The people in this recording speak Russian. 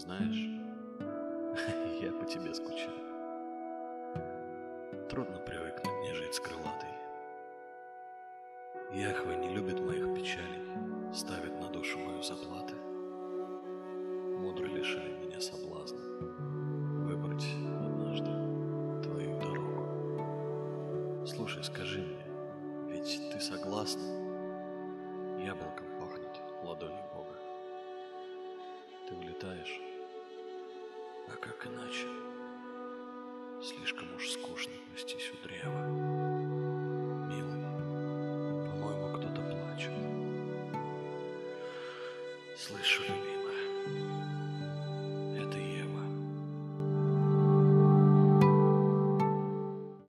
Знаешь, я по тебе скучаю. Трудно привыкнуть мне жить с крылатой. Яхва не любит моих печалей, ставит на душу мою заплаты. Мудро лишает меня соблазна выбрать однажды твою дорогу. Слушай, скажи мне, ведь ты согласна? Яблоком пахнет ладонью Бога. Ты улетаешь, как иначе? Слишком уж скучно пастись у древа. Милый, по-моему, кто-то плачет. Слышу ли